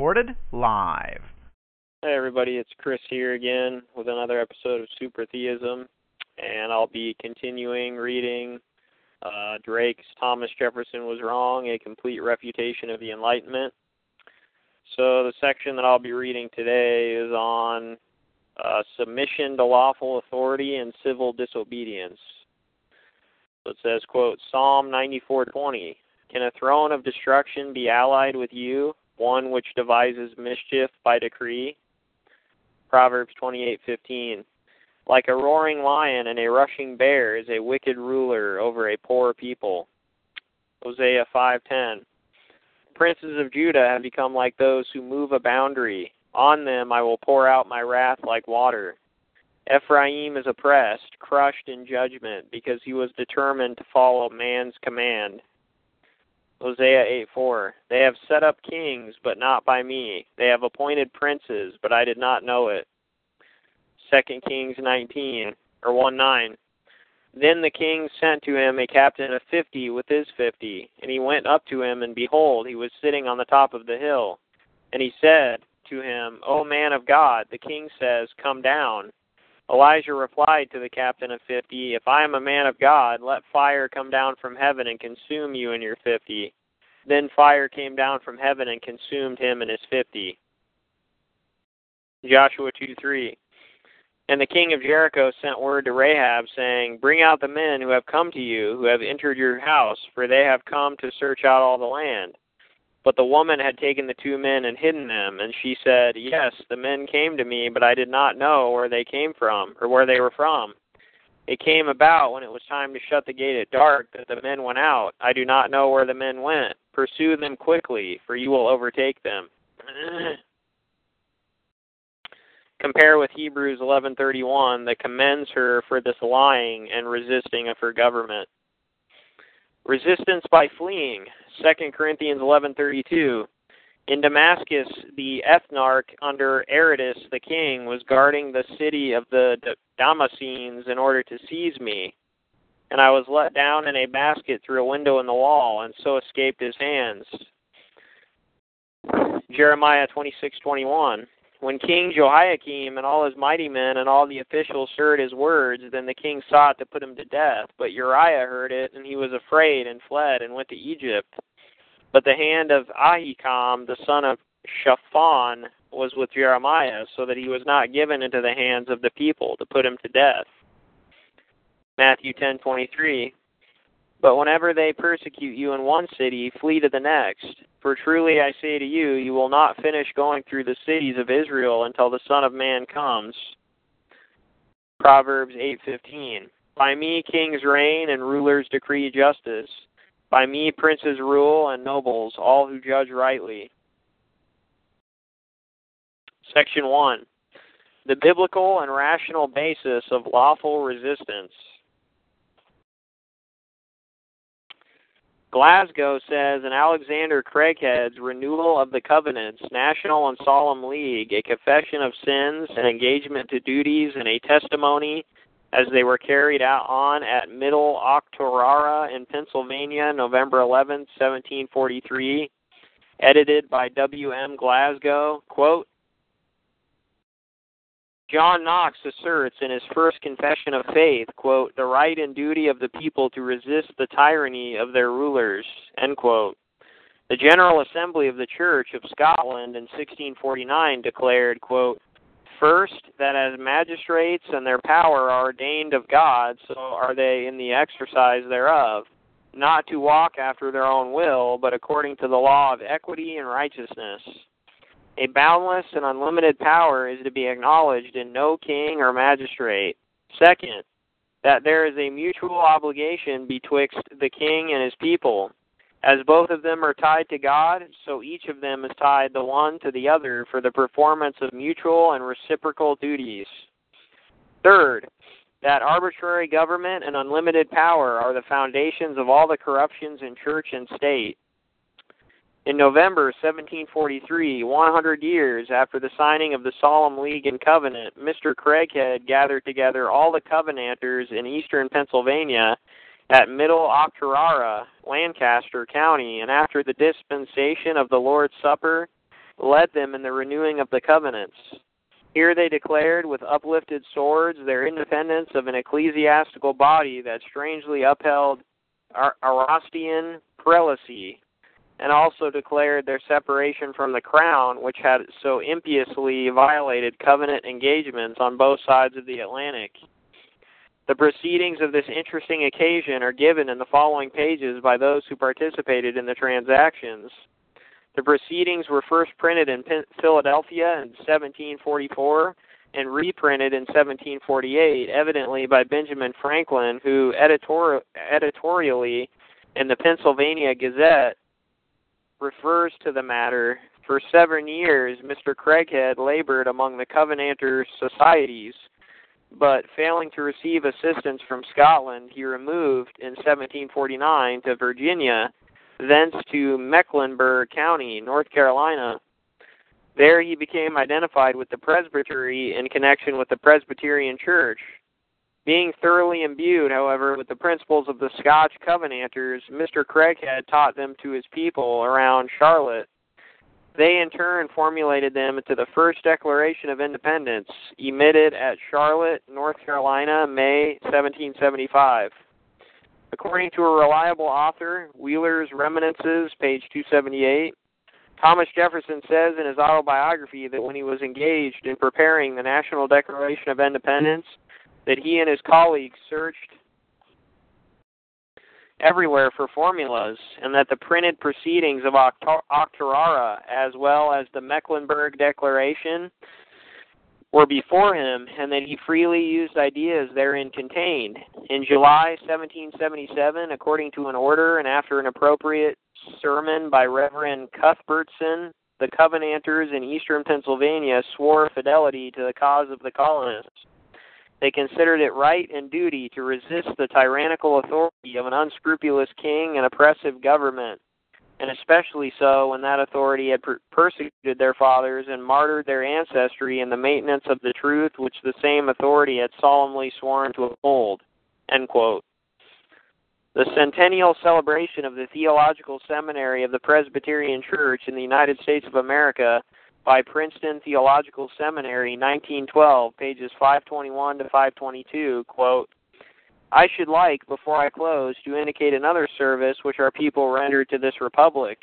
Recorded live. Hey everybody, it's Chris here again with another episode of Super Theism, and I'll be continuing reading uh, Drake's Thomas Jefferson Was Wrong, a complete refutation of the Enlightenment. So the section that I'll be reading today is on uh, submission to lawful authority and civil disobedience. So it says, quote, Psalm 94:20, Can a throne of destruction be allied with you, one which devises mischief by decree? Proverbs 28:15, Like a roaring lion and a rushing bear is a wicked ruler over a poor people. Hosea 5:10, princes of Judah have become like those who move a boundary. On them I will pour out my wrath like water. Ephraim is oppressed, crushed in judgment, because he was determined to follow man's command. Hosea 8 4. They have set up kings, but not by me. They have appointed princes, but I did not know it. 2 Kings 19, or 1 9. Then the king sent to him a captain of fifty with his fifty, and he went up to him, and behold, he was sitting on the top of the hill. And he said to him, O man of God, the king says, Come down. Elijah replied to the captain of fifty, If I am a man of God, let fire come down from heaven and consume you and your fifty. Then fire came down from heaven and consumed him and his fifty. Joshua 2 3. And the king of Jericho sent word to Rahab, saying, Bring out the men who have come to you, who have entered your house, for they have come to search out all the land. But the woman had taken the two men and hidden them, and she said, Yes, the men came to me, but I did not know where they came from, or where they were from. It came about when it was time to shut the gate at dark that the men went out. I do not know where the men went. Pursue them quickly, for you will overtake them. compare with Hebrews 11:31 that commends her for this lying and resisting of her government. Resistance by fleeing. 2 Corinthians 11:32. In Damascus, the ethnarch under Aretas the king was guarding the city of the Damascenes in order to seize me. And I was let down in a basket through a window in the wall, and so escaped his hands. Jeremiah 26:21. When King Jehoiakim and all his mighty men and all the officials heard his words, then the king sought to put him to death. But Uriah heard it, and he was afraid and fled and went to Egypt. But the hand of Ahikam, the son of Shaphan, was with Jeremiah, so that he was not given into the hands of the people to put him to death. Matthew 10:23 But whenever they persecute you in one city, flee to the next. For truly I say to you, you will not finish going through the cities of Israel until the Son of Man comes. Proverbs 8:15. By me kings reign and rulers decree justice. By me princes rule and nobles, all who judge rightly. Section 1. The biblical and rational basis of lawful resistance. Glasgow says in Alexander Craighead's Renewal of the Covenants, National and Solemn League, a confession of sins, an engagement to duties, and a testimony as they were carried out on at Middle Octorara in Pennsylvania, November 11, 1743, edited by W. M. Glasgow. Quote, John Knox asserts in his first confession of faith, quote, the right and duty of the people to resist the tyranny of their rulers, end quote. The General Assembly of the Church of Scotland in 1649 declared, quote, First, that as magistrates and their power are ordained of God, so are they in the exercise thereof, not to walk after their own will, but according to the law of equity and righteousness. A boundless and unlimited power is to be acknowledged in no king or magistrate. Second, that there is a mutual obligation betwixt the king and his people. As both of them are tied to God, so each of them is tied the one to the other for the performance of mutual and reciprocal duties. Third, that arbitrary government and unlimited power are the foundations of all the corruptions in church and state. In November 1743, 100 years after the signing of the Solemn League and Covenant, Mr. Craighead gathered together all the Covenanters in eastern Pennsylvania at Middle Octorara, Lancaster County, and after the dispensation of the Lord's Supper, led them in the renewing of the covenants. Here they declared with uplifted swords their independence of an ecclesiastical body that strangely upheld Erastian prelacy, and also declared their separation from the crown, which had so impiously violated covenant engagements on both sides of the Atlantic. The proceedings of this interesting occasion are given in the following pages by those who participated in the transactions. The proceedings were first printed in Philadelphia in 1744 and reprinted in 1748, evidently by Benjamin Franklin, who editor- editorially in the Pennsylvania Gazette refers to the matter. For seven years, Mr. Craighead labored among the Covenanter societies, but failing to receive assistance from Scotland, he removed in 1749 to Virginia, thence to Mecklenburg County, North Carolina. There he became identified with the presbytery in connection with the Presbyterian Church. Being thoroughly imbued, however, with the principles of the Scotch Covenanters, Mr. Craighead taught them to his people around Charlotte. They in turn formulated them into the first Declaration of Independence, emitted at Charlotte, North Carolina, May 1775. According to a reliable author, Wheeler's Reminiscences, page 278, Thomas Jefferson says in his autobiography that when he was engaged in preparing the National Declaration of Independence, that he and his colleagues searched everywhere for formulas, and that the printed proceedings of Octorara, as well as the Mecklenburg Declaration, were before him, and that he freely used ideas therein contained. In July 1777, according to an order and after an appropriate sermon by Reverend Cuthbertson, the Covenanters in eastern Pennsylvania swore fidelity to the cause of the colonists. They considered it right and duty to resist the tyrannical authority of an unscrupulous king and oppressive government, and especially so when that authority had per- persecuted their fathers and martyred their ancestry in the maintenance of the truth which the same authority had solemnly sworn to uphold. End quote. The centennial celebration of the Theological Seminary of the Presbyterian Church in the United States of America by Princeton Theological Seminary, 1912, pages 521 to 522, quote, I should like, before I close, to indicate another service which our people rendered to this republic.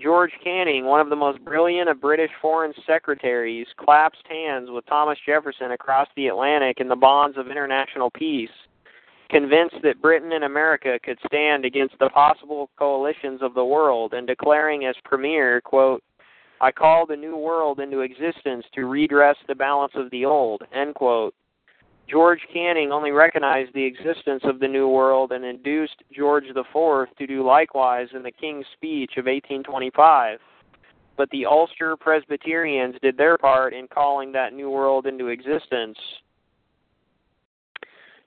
George Canning, one of the most brilliant of British foreign secretaries, clasped hands with Thomas Jefferson across the Atlantic in the bonds of international peace, convinced that Britain and America could stand against the possible coalitions of the world, and declaring as premier, quote, I call the new world into existence to redress the balance of the old. End quote. George Canning only recognized the existence of the New World and induced George IV to do likewise in the King's Speech of 1825. But the Ulster Presbyterians did their part in calling that New World into existence.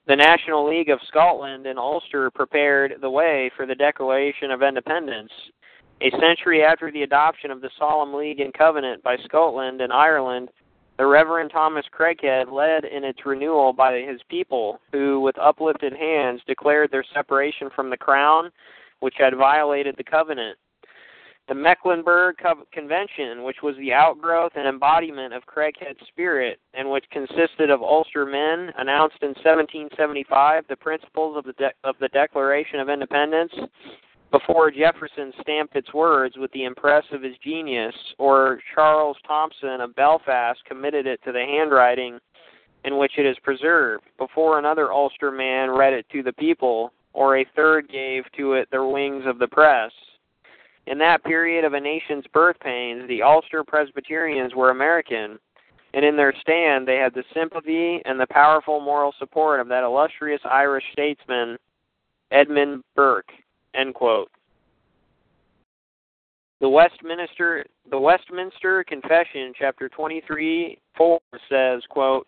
The National League of Scotland and Ulster prepared the way for the Declaration of Independence. A century after the adoption of the Solemn League and Covenant by Scotland and Ireland, the Reverend Thomas Craighead led in its renewal by his people, who, with uplifted hands, declared their separation from the crown, which had violated the covenant. The Mecklenburg Convention, which was the outgrowth and embodiment of Craighead's spirit, and which consisted of Ulster men, announced in 1775 the principles of the, de- of the Declaration of Independence before Jefferson stamped its words with the impress of his genius, or Charles Thomson of Belfast committed it to the handwriting in which it is preserved, before another Ulster man read it to the people, or a third gave to it the wings of the press. In that period of a nation's birth pains, the Ulster Presbyterians were American. and in their stand they had the sympathy and the powerful moral support of that illustrious Irish statesman, Edmund Burke. End quote. The Westminster the Westminster Confession, chapter 23, 4 says, quote,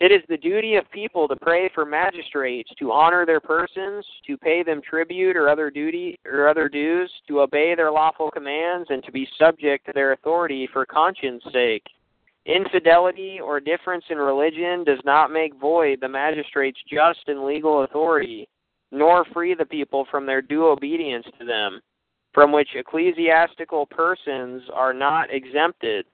it is the duty of people to pray for magistrates, to honor their persons, to pay them tribute or other duty or other dues, to obey their lawful commands, and to be subject to their authority for conscience sake. Infidelity or difference in religion does not make void the magistrate's just and legal authority, nor free the people from their due obedience to them, from which ecclesiastical persons are not exempted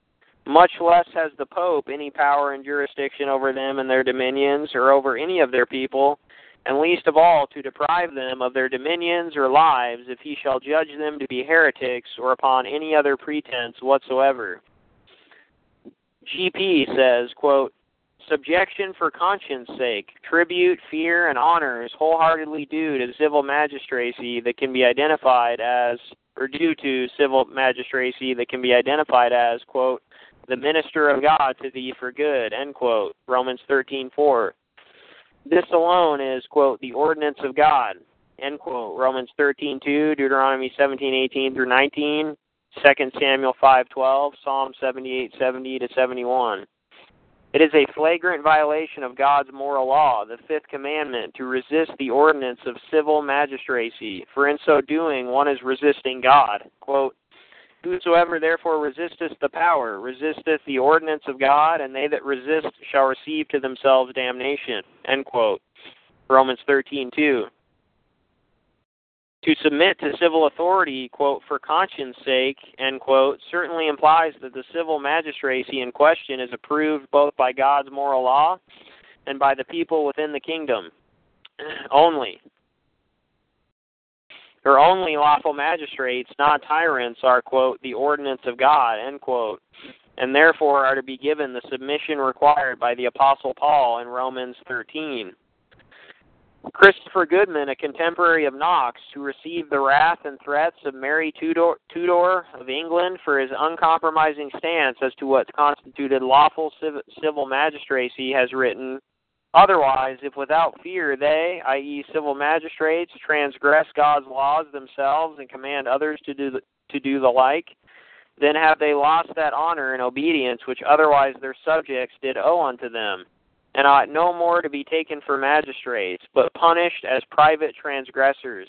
much less has the Pope any power and jurisdiction over them and their dominions, or over any of their people, and least of all to deprive them of their dominions or lives, if he shall judge them to be heretics, or upon any other pretense whatsoever. GP says, quote, Subjection for conscience sake, tribute, fear, and honor is wholeheartedly due to civil magistracy that can be identified as, or due to civil magistracy that can be identified as, quote, the minister of God to thee for good, end quote. Romans thirteen four. This alone is, quote, the ordinance of God, end quote. Romans thirteen two, Deuteronomy seventeen eighteen through nineteen, Second Samuel five twelve, Psalm seventy eight seventy to seventy one. It is a flagrant violation of God's moral law, the fifth commandment, to resist the ordinance of civil magistracy, for in so doing one is resisting God. Quote, Whosoever therefore resisteth the power resisteth the ordinance of God, and they that resist shall receive to themselves damnation. End quote. Romans thirteen two. To submit to civil authority, quote, for conscience sake, end quote, certainly implies that the civil magistracy in question is approved both by God's moral law and by the people within the kingdom only. Her only lawful magistrates, not tyrants, are, quote, the ordinance of God, end quote, and therefore are to be given the submission required by the Apostle Paul in Romans 13. Christopher Goodman, a contemporary of Knox, who received the wrath and threats of Mary Tudor, Tudor of England for his uncompromising stance as to what constituted lawful civil magistracy, has written, Otherwise, if without fear they, i.e., civil magistrates, transgress God's laws themselves and command others to do the, to do the like, then have they lost that honor and obedience which otherwise their subjects did owe unto them, and ought no more to be taken for magistrates, but punished as private transgressors.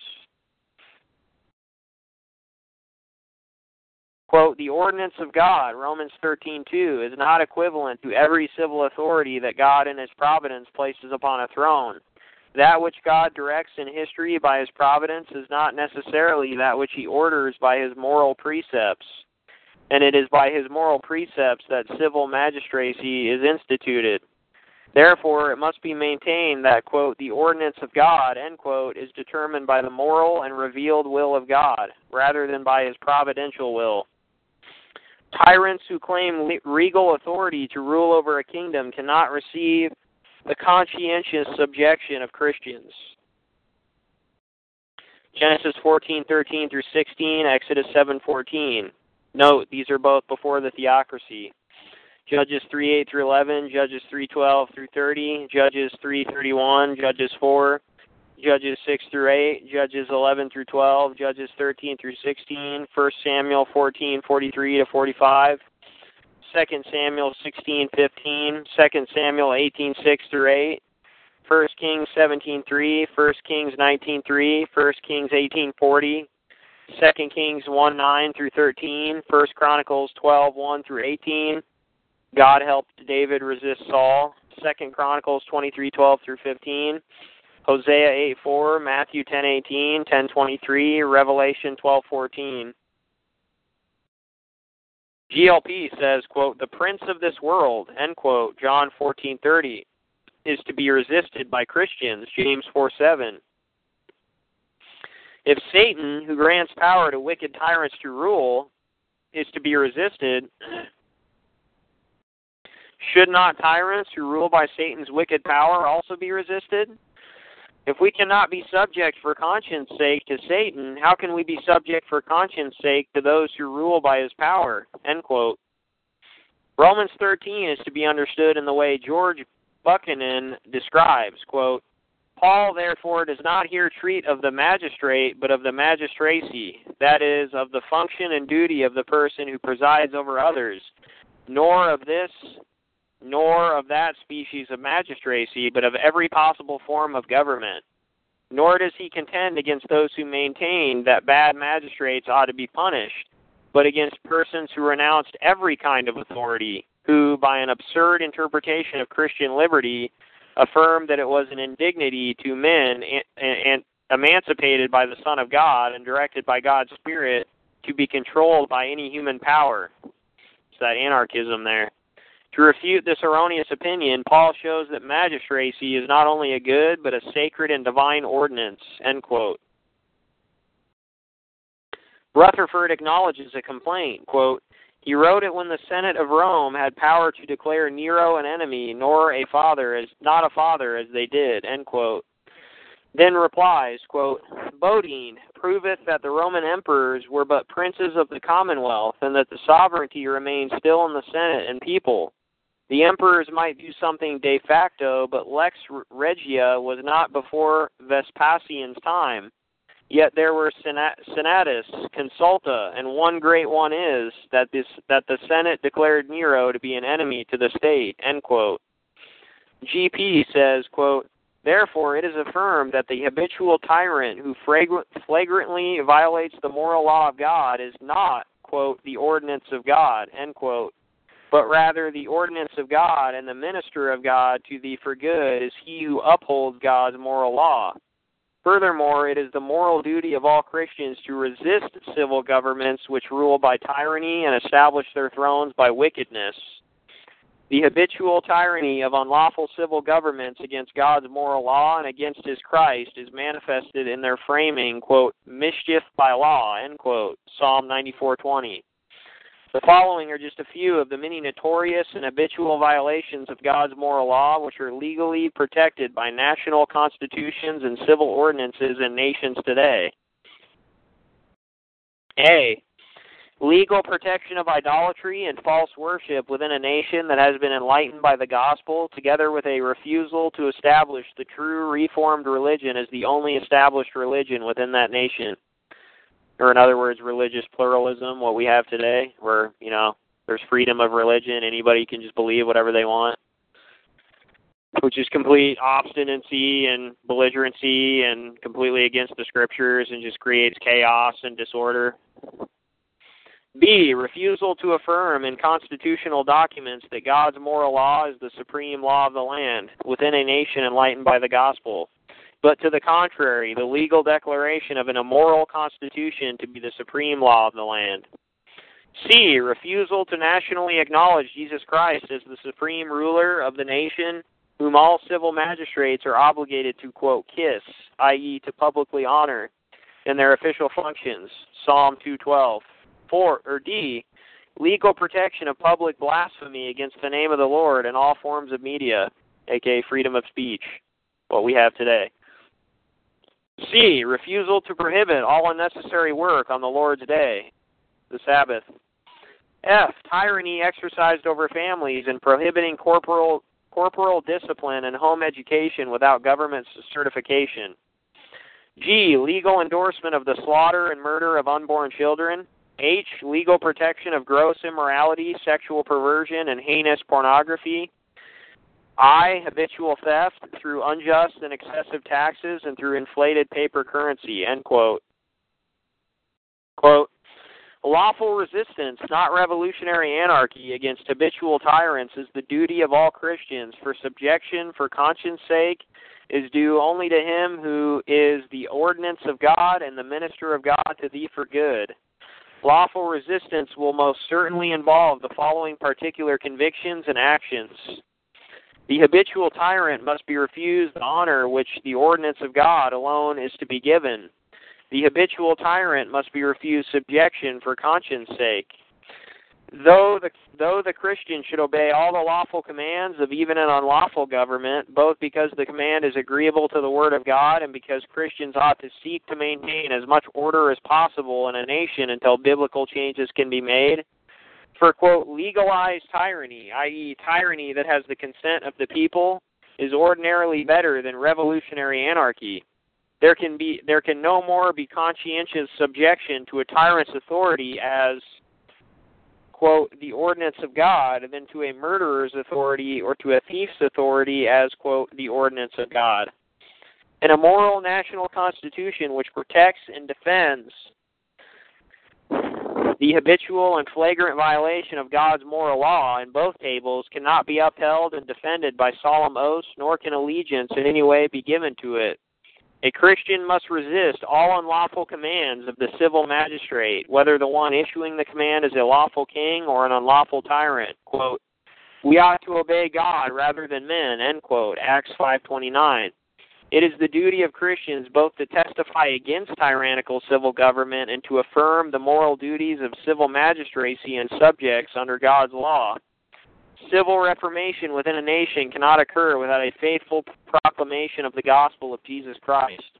quote, the ordinance of God, Romans 13:2, is not equivalent to every civil authority that God in his providence places upon a throne. That which God directs in history by his providence is not necessarily that which he orders by his moral precepts. And it is by his moral precepts that civil magistracy is instituted. Therefore, it must be maintained that, quote, the ordinance of God, end quote, is determined by the moral and revealed will of God, rather than by his providential will. Tyrants who claim regal authority to rule over a kingdom cannot receive the conscientious subjection of Christians. Genesis 14:13 through 16, Exodus 7:14. Note these are both before the theocracy. Judges 3:8 through 11, Judges 3:12 through 30, Judges 3 31, Judges 4, Judges 6 through 8, Judges 11 through 12, Judges 13 through 16, 1 Samuel 14, 43 to 45, 2 Samuel 16, 15, 2 Samuel 18, 6 through 8, 1 Kings 17, 3, 1 Kings 19, 3, 1 Kings 18, 40, 2 Kings 1, 9 through 13, 1 Chronicles 12, 1 through 18, God helped David resist Saul, 2 Chronicles twenty three twelve through 15, Hosea 8 4, Matthew 10 18, 10 23, Revelation twelve fourteen. GLP says, quote, the prince of this world, end quote, John fourteen thirty, is to be resisted by Christians, James 4 7. If Satan, who grants power to wicked tyrants to rule, is to be resisted, should not tyrants who rule by Satan's wicked power also be resisted? If we cannot be subject for conscience sake to Satan, how can we be subject for conscience sake to those who rule by his power? End quote. Romans 13 is to be understood in the way George Buchanan describes, quote, Paul therefore does not here treat of the magistrate, but of the magistracy, that is, of the function and duty of the person who presides over others, nor of this nor of that species of magistracy, but of every possible form of government. Nor does he contend against those who maintain that bad magistrates ought to be punished, but against persons who renounced every kind of authority, who, by an absurd interpretation of Christian liberty, affirmed that it was an indignity to men and, and emancipated by the Son of God and directed by God's Spirit to be controlled by any human power. It's that anarchism there. To refute this erroneous opinion, Paul shows that magistracy is not only a good, but a sacred and divine ordinance. End quote. Rutherford acknowledges a complaint. Quote, he wrote it when the Senate of Rome had power to declare Nero an enemy, nor a father as not a father as they did. End quote. Then replies, quote, Bodine proveth that the Roman emperors were but princes of the commonwealth, and that the sovereignty remained still in the Senate and people. The emperors might do something de facto, but lex regia was not before Vespasian's time. Yet there were senatus, consulta, and one great one is that this that the Senate declared Nero to be an enemy to the state. End quote. GP says, quote, Therefore, it is affirmed that the habitual tyrant who flagrantly violates the moral law of God is not, quote, the ordinance of God, end quote, but rather the ordinance of God and the minister of God to thee for good is he who upholds God's moral law. Furthermore, it is the moral duty of all Christians to resist civil governments which rule by tyranny and establish their thrones by wickedness. The habitual tyranny of unlawful civil governments against God's moral law and against his Christ is manifested in their framing, quote, mischief by law, end quote, Psalm 94:20. The following are just a few of the many notorious and habitual violations of God's moral law which are legally protected by national constitutions and civil ordinances in nations today. A. Legal protection of idolatry and false worship within a nation that has been enlightened by the gospel, together with a refusal to establish the true Reformed religion as the only established religion within that nation or in other words, religious pluralism, what we have today, where you know there's freedom of religion, anybody can just believe whatever they want, which is complete obstinacy and belligerency and completely against the scriptures and just creates chaos and disorder. B. Refusal to affirm in constitutional documents that God's moral law is the supreme law of the land within a nation enlightened by the gospel but to the contrary, the legal declaration of an immoral constitution to be the supreme law of the land. C. Refusal to nationally acknowledge Jesus Christ as the supreme ruler of the nation, whom all civil magistrates are obligated to, quote, kiss, i.e., to publicly honor in their official functions. Psalm 212. 4. Or D. Legal protection of public blasphemy against the name of the Lord in all forms of media, aka freedom of speech, what we have today. C. Refusal to prohibit all unnecessary work on the Lord's day, the Sabbath. F. Tyranny exercised over families and prohibiting corporal corporal discipline and home education without government certification. G. Legal endorsement of the slaughter and murder of unborn children. H. Legal protection of gross immorality, sexual perversion, and heinous pornography. I, habitual theft through unjust and excessive taxes and through inflated paper currency, end quote. Quote, lawful resistance, not revolutionary anarchy, against habitual tyrants is the duty of all Christians, for subjection for conscience sake is due only to him who is the ordinance of God and the minister of God to thee for good. Lawful resistance will most certainly involve the following particular convictions and actions. The habitual tyrant must be refused the honor which the ordinance of God alone is to be given. The habitual tyrant must be refused subjection for conscience sake. Though the, though the Christian should obey all the lawful commands of even an unlawful government, both because the command is agreeable to the Word of God and because Christians ought to seek to maintain as much order as possible in a nation until biblical changes can be made, For, quote, legalized tyranny, i.e., tyranny that has the consent of the people, is ordinarily better than revolutionary anarchy. There can be there can no more be conscientious subjection to a tyrant's authority as quote the ordinance of God than to a murderer's authority or to a thief's authority as quote the ordinance of God. In a moral national constitution which protects and defends the habitual and flagrant violation of God's moral law in both tables cannot be upheld and defended by solemn oaths, nor can allegiance in any way be given to it. A Christian must resist all unlawful commands of the civil magistrate, whether the one issuing the command is a lawful king or an unlawful tyrant. Quote, we ought to obey God rather than men, end quote, Acts 5.29. It is the duty of Christians both to testify against tyrannical civil government and to affirm the moral duties of civil magistracy and subjects under God's law. Civil reformation within a nation cannot occur without a faithful proclamation of the gospel of Jesus Christ.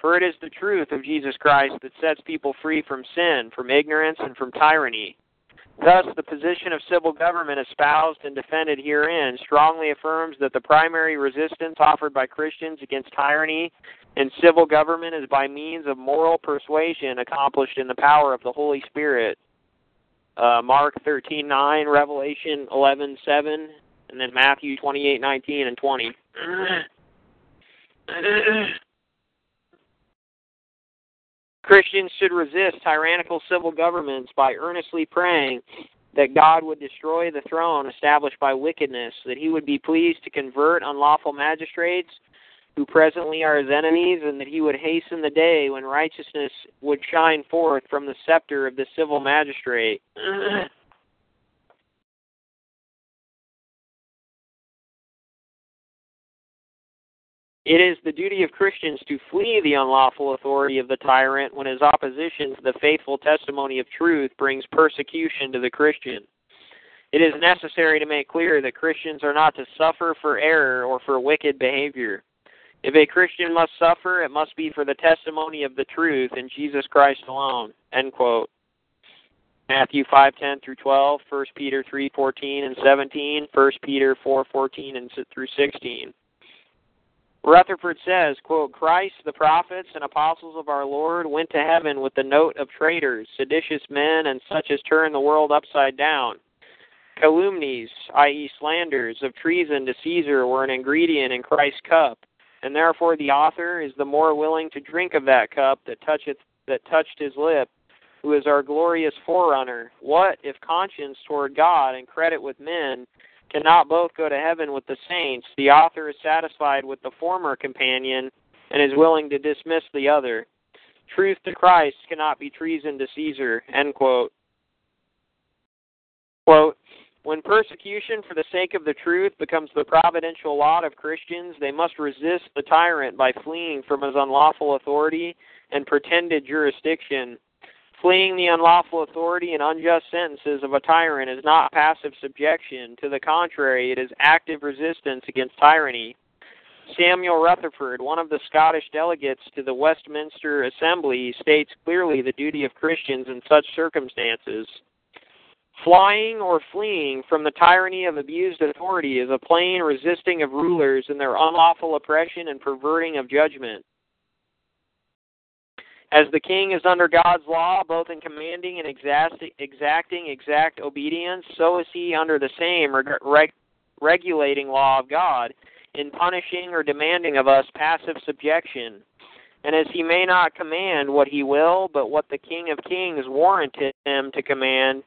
For it is the truth of Jesus Christ that sets people free from sin, from ignorance, and from tyranny. Thus, the position of civil government espoused and defended herein strongly affirms that the primary resistance offered by Christians against tyranny and civil government is by means of moral persuasion accomplished in the power of the Holy Spirit. Uh, Mark 13:9, Revelation 11:7, and then Matthew 28:19 and 20. Christians should resist tyrannical civil governments by earnestly praying that God would destroy the throne established by wickedness, that he would be pleased to convert unlawful magistrates who presently are his enemies, and that he would hasten the day when righteousness would shine forth from the scepter of the civil magistrate. It is the duty of Christians to flee the unlawful authority of the tyrant when his opposition to the faithful testimony of truth brings persecution to the Christian. It is necessary to make clear that Christians are not to suffer for error or for wicked behavior. If a Christian must suffer, it must be for the testimony of the truth in Jesus Christ alone. End quote. Matthew 5:10 through 12, 1 Peter 3:14 and 17, 1 Peter 4:14 and through 16. Rutherford says, quote, Christ, the prophets and apostles of our Lord went to heaven with the note of traitors, seditious men, and such as turn the world upside down. Calumnies, i.e., slanders, of treason to Caesar were an ingredient in Christ's cup, and therefore the author is the more willing to drink of that cup that toucheth that touched his lip, who is our glorious forerunner. What if conscience toward God and credit with men cannot both go to heaven with the saints, the author is satisfied with the former companion and is willing to dismiss the other. Truth to Christ cannot be treason to Caesar. End quote. Quote, when persecution for the sake of the truth becomes the providential lot of Christians, they must resist the tyrant by fleeing from his unlawful authority and pretended jurisdiction. Fleeing the unlawful authority and unjust sentences of a tyrant is not passive subjection. To the contrary, it is active resistance against tyranny. Samuel Rutherford, one of the Scottish delegates to the Westminster Assembly, states clearly the duty of Christians in such circumstances. Flying or fleeing from the tyranny of abused authority is a plain resisting of rulers in their unlawful oppression and perverting of judgment. As the king is under God's law, both in commanding and exacting exact obedience, so is he under the same reg- regulating law of God in punishing or demanding of us passive subjection. And as he may not command what he will, but what the King of Kings warranted him to command,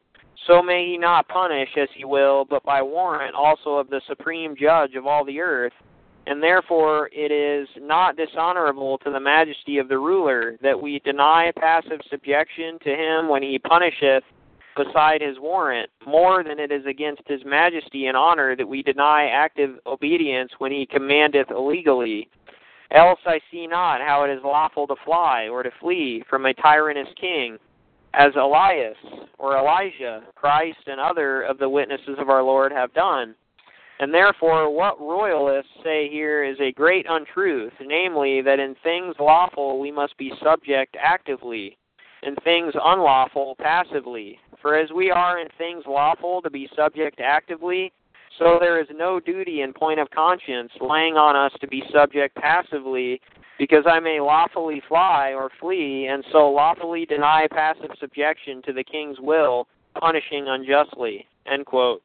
so may he not punish as he will, but by warrant also of the supreme judge of all the earth and therefore it is not dishonorable to the majesty of the ruler that we deny passive subjection to him when he punisheth beside his warrant, more than it is against his majesty and honor that we deny active obedience when he commandeth illegally. Else I see not how it is lawful to fly or to flee from a tyrannous king, as Elias or Elijah, Christ, and other of the witnesses of our Lord have done. And therefore, what royalists say here is a great untruth, namely, that in things lawful we must be subject actively, in things unlawful passively. For as we are in things lawful to be subject actively, so there is no duty in point of conscience laying on us to be subject passively, because I may lawfully fly or flee, and so lawfully deny passive subjection to the king's will, punishing unjustly. End quote.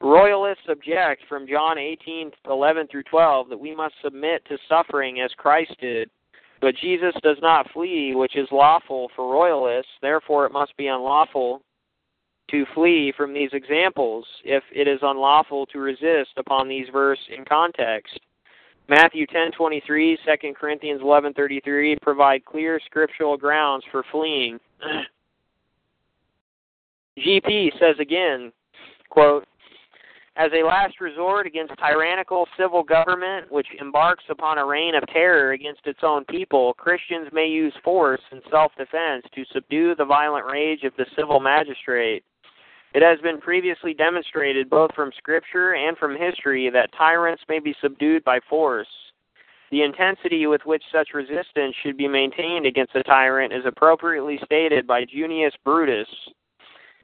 Royalists object from John 18, 11 through 12 that we must submit to suffering as Christ did. But Jesus does not flee, which is lawful for royalists, therefore it must be unlawful to flee from these examples if it is unlawful to resist upon these verses in context. Matthew 10:23, 2 Corinthians 11:33 provide clear scriptural grounds for fleeing. GP says again, quote, as a last resort against tyrannical civil government which embarks upon a reign of terror against its own people, Christians may use force in self defense to subdue the violent rage of the civil magistrate. It has been previously demonstrated both from Scripture and from history that tyrants may be subdued by force. The intensity with which such resistance should be maintained against a tyrant is appropriately stated by Junius Brutus.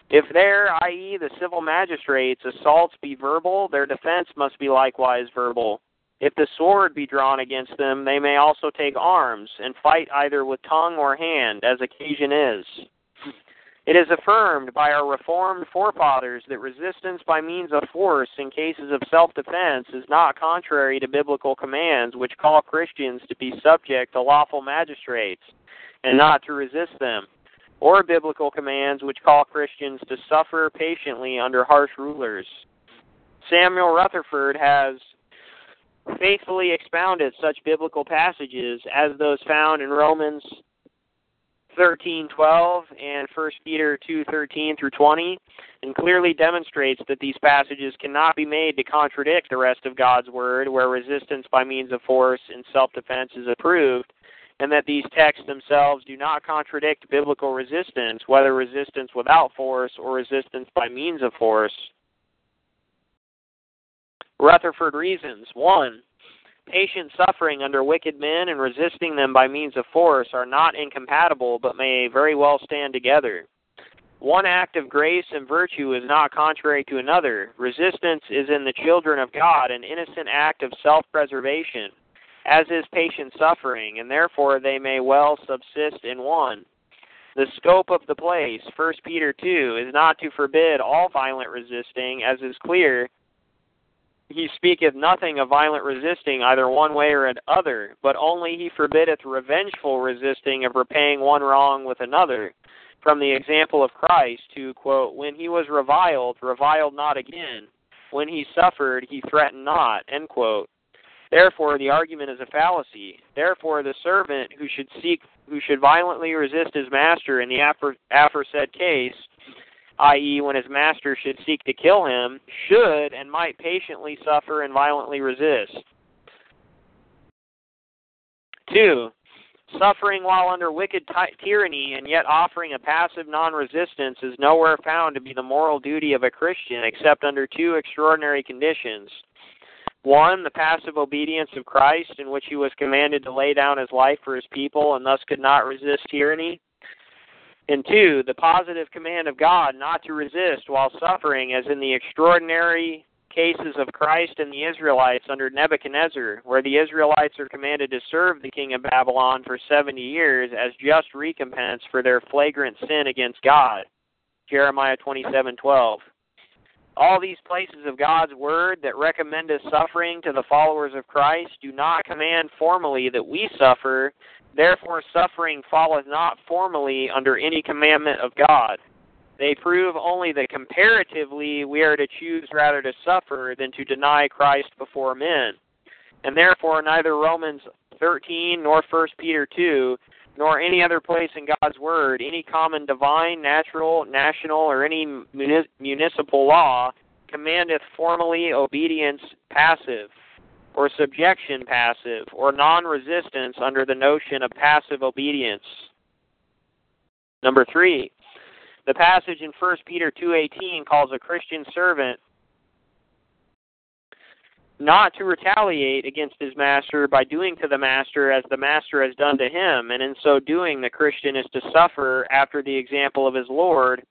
If their, i.e., the civil magistrates, assaults be verbal, their defense must be likewise verbal. If the sword be drawn against them, they may also take arms, and fight either with tongue or hand, as occasion is. It is affirmed by our Reformed forefathers that resistance by means of force in cases of self defense is not contrary to biblical commands which call Christians to be subject to lawful magistrates and not to resist them or biblical commands which call Christians to suffer patiently under harsh rulers. Samuel Rutherford has faithfully expounded such biblical passages as those found in Romans 13:12 and 1 Peter 2:13 through 20 and clearly demonstrates that these passages cannot be made to contradict the rest of God's word where resistance by means of force and self-defense is approved and that these texts themselves do not contradict biblical resistance, whether resistance without force or resistance by means of force. Rutherford reasons 1. Patient suffering under wicked men and resisting them by means of force are not incompatible, but may very well stand together. One act of grace and virtue is not contrary to another. Resistance is in the children of God an innocent act of self preservation as is patient suffering, and therefore they may well subsist in one. The scope of the place, 1 Peter 2, is not to forbid all violent resisting, as is clear. He speaketh nothing of violent resisting either one way or other, but only he forbiddeth revengeful resisting of repaying one wrong with another. From the example of Christ, who, quote, when he was reviled, reviled not again. When he suffered, he threatened not, end quote. Therefore, the argument is a fallacy. Therefore, the servant who should seek, who should violently resist his master in the aforesaid case, i.e., when his master should seek to kill him, should and might patiently suffer and violently resist. Two, suffering while under wicked ty- tyranny and yet offering a passive non resistance is nowhere found to be the moral duty of a Christian except under two extraordinary conditions. One, the passive obedience of Christ, in which he was commanded to lay down his life for his people and thus could not resist tyranny. And two, the positive command of God not to resist while suffering, as in the extraordinary cases of Christ and the Israelites under Nebuchadnezzar, where the Israelites are commanded to serve the king of Babylon for 70 years as just recompense for their flagrant sin against God. Jeremiah 27:12 all these places of God's word that recommend us suffering to the followers of Christ do not command formally that we suffer. Therefore, suffering falleth not formally under any commandment of God. They prove only that comparatively we are to choose rather to suffer than to deny Christ before men. And therefore, neither Romans 13 nor 1 Peter 2 nor any other place in God's Word, any common divine, natural, national, or any municipal law commandeth formally obedience passive, or subjection passive, or non resistance under the notion of passive obedience. Number three, the passage in 1 Peter 2.18 calls a Christian servant not to retaliate against his master by doing to the master as the master has done to him, and in so doing, the Christian is to suffer after the example of his Lord,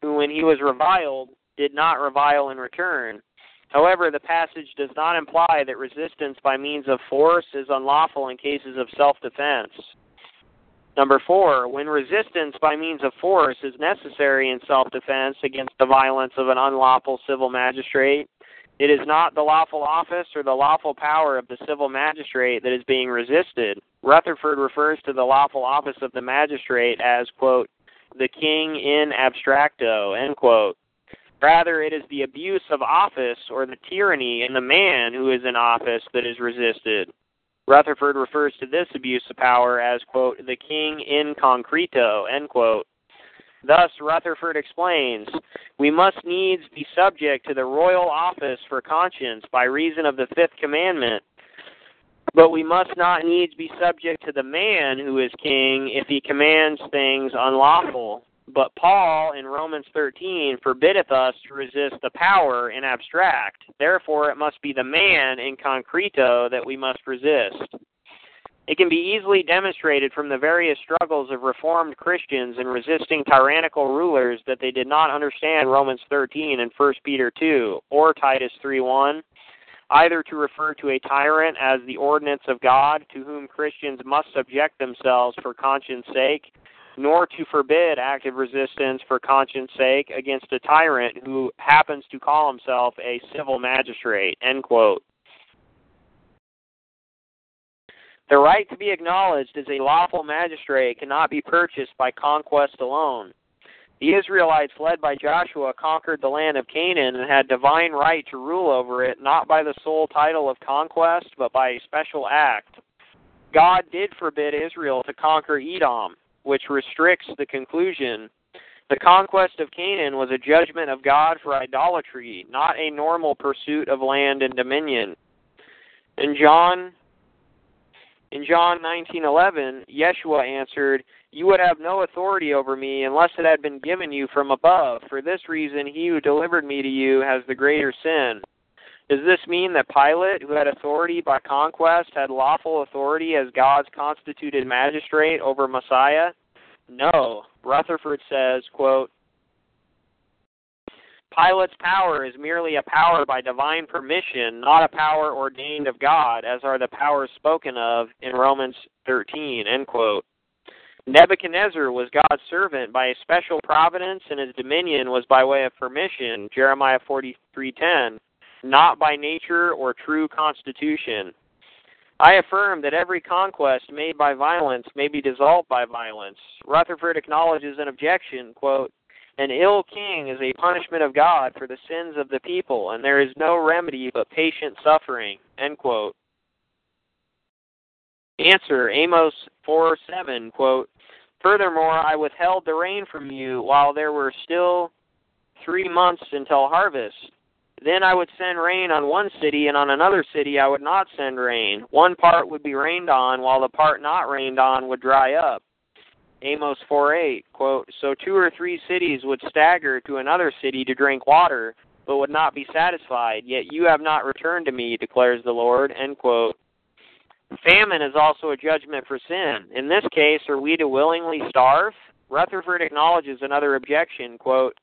who, when he was reviled, did not revile in return. However, the passage does not imply that resistance by means of force is unlawful in cases of self defense. Number four, when resistance by means of force is necessary in self defense against the violence of an unlawful civil magistrate, it is not the lawful office or the lawful power of the civil magistrate that is being resisted. Rutherford refers to the lawful office of the magistrate as, quote, the king in abstracto, end quote. Rather, it is the abuse of office or the tyranny in the man who is in office that is resisted. Rutherford refers to this abuse of power as, quote, the king in concreto, end quote. Thus, Rutherford explains, we must needs be subject to the royal office for conscience by reason of the fifth commandment, but we must not needs be subject to the man who is king if he commands things unlawful. But Paul in Romans 13 forbiddeth us to resist the power in abstract. Therefore, it must be the man in concreto that we must resist. It can be easily demonstrated from the various struggles of Reformed Christians in resisting tyrannical rulers that they did not understand Romans 13 and 1 Peter 2 or Titus 3:1, either to refer to a tyrant as the ordinance of God to whom Christians must subject themselves for conscience sake, nor to forbid active resistance for conscience sake against a tyrant who happens to call himself a civil magistrate. End quote. The right to be acknowledged as a lawful magistrate cannot be purchased by conquest alone. The Israelites, led by Joshua, conquered the land of Canaan and had divine right to rule over it, not by the sole title of conquest, but by a special act. God did forbid Israel to conquer Edom, which restricts the conclusion. The conquest of Canaan was a judgment of God for idolatry, not a normal pursuit of land and dominion. In John in John 19:11, Yeshua answered, "You would have no authority over me unless it had been given you from above. For this reason, he who delivered me to you has the greater sin." Does this mean that Pilate, who had authority by conquest, had lawful authority as God's constituted magistrate over Messiah? No. Rutherford says, quote, Pilate's power is merely a power by divine permission, not a power ordained of God, as are the powers spoken of in Romans 13. End quote. Nebuchadnezzar was God's servant by a special providence, and his dominion was by way of permission. Jeremiah 43:10, not by nature or true constitution. I affirm that every conquest made by violence may be dissolved by violence. Rutherford acknowledges an objection, quote, an ill king is a punishment of God for the sins of the people, and there is no remedy but patient suffering. End quote. Answer Amos 4 7, quote, Furthermore, I withheld the rain from you while there were still three months until harvest. Then I would send rain on one city, and on another city I would not send rain. One part would be rained on, while the part not rained on would dry up. Amos 4:8, quote, So two or three cities would stagger to another city to drink water, but would not be satisfied. Yet you have not returned to me, declares the Lord. End quote. Famine is also a judgment for sin. In this case, are we to willingly starve? Rutherford acknowledges another objection, quote,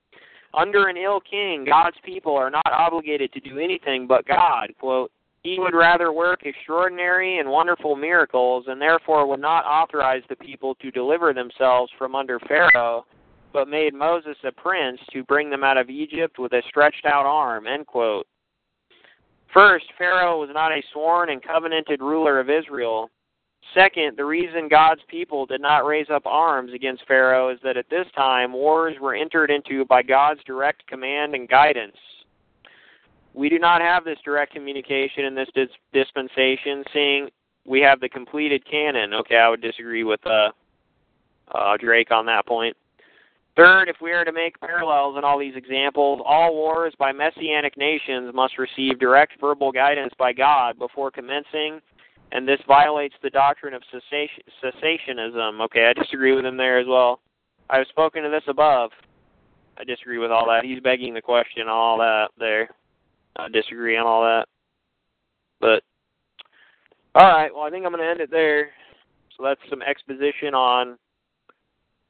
Under an ill king, God's people are not obligated to do anything but God, quote, he would rather work extraordinary and wonderful miracles, and therefore would not authorize the people to deliver themselves from under Pharaoh, but made Moses a prince to bring them out of Egypt with a stretched out arm. End quote. First, Pharaoh was not a sworn and covenanted ruler of Israel. Second, the reason God's people did not raise up arms against Pharaoh is that at this time wars were entered into by God's direct command and guidance. We do not have this direct communication in this dis- dispensation, seeing we have the completed canon. Okay, I would disagree with uh, uh, Drake on that point. Third, if we are to make parallels in all these examples, all wars by messianic nations must receive direct verbal guidance by God before commencing, and this violates the doctrine of cessation, cessationism. Okay, I disagree with him there as well. I have spoken to this above. I disagree with all that. He's begging the question, all that there. I disagree on all that. But all right, well, I think I'm going to end it there. So that's some exposition on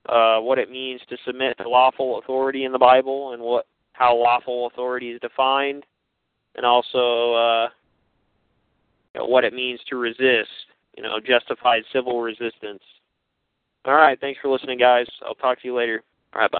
uh, what it means to submit to lawful authority in the Bible and what how lawful authority is defined, and also uh, you know, what it means to resist. You know, justified civil resistance. All right, thanks for listening, guys. I'll talk to you later. All right, bye.